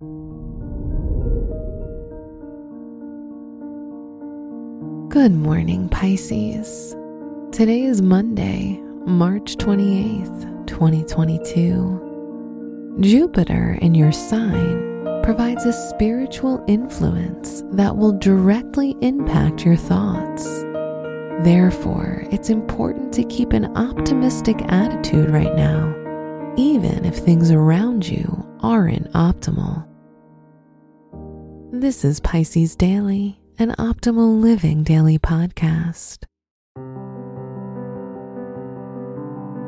Good morning, Pisces. Today is Monday, March 28th, 2022. Jupiter in your sign provides a spiritual influence that will directly impact your thoughts. Therefore, it's important to keep an optimistic attitude right now, even if things around you aren't optimal. This is Pisces Daily an optimal living daily podcast.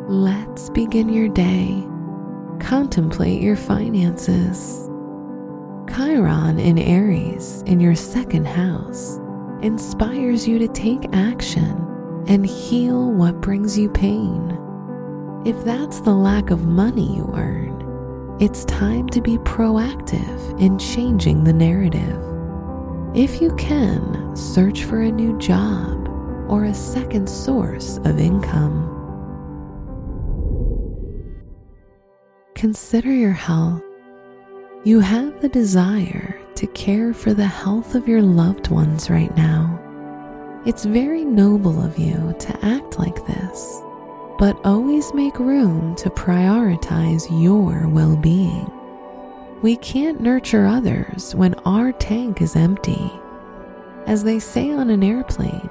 Let's begin your day. Contemplate your finances. Chiron in Aries in your second house inspires you to take action and heal what brings you pain. If that's the lack of money you earn, it's time to be proactive in changing the narrative. If you can, search for a new job or a second source of income. Consider your health. You have the desire to care for the health of your loved ones right now. It's very noble of you to act like this, but always make room to prioritize your well being. We can't nurture others when our tank is empty. As they say on an airplane,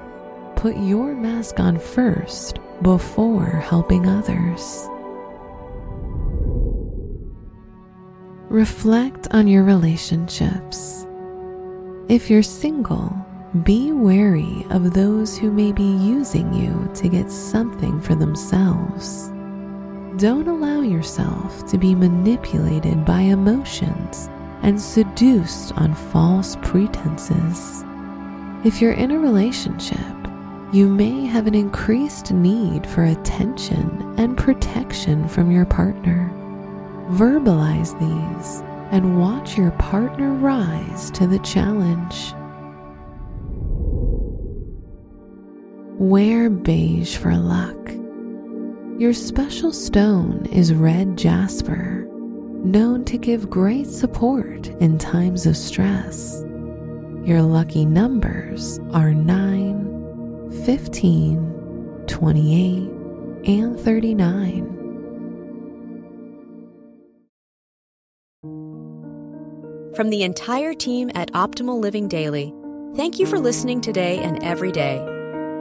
put your mask on first before helping others. Reflect on your relationships. If you're single, be wary of those who may be using you to get something for themselves. Don't allow yourself to be manipulated by emotions and seduced on false pretenses. If you're in a relationship, you may have an increased need for attention and protection from your partner. Verbalize these and watch your partner rise to the challenge. Wear beige for luck. Your special stone is red jasper, known to give great support in times of stress. Your lucky numbers are 9, 15, 28, and 39. From the entire team at Optimal Living Daily, thank you for listening today and every day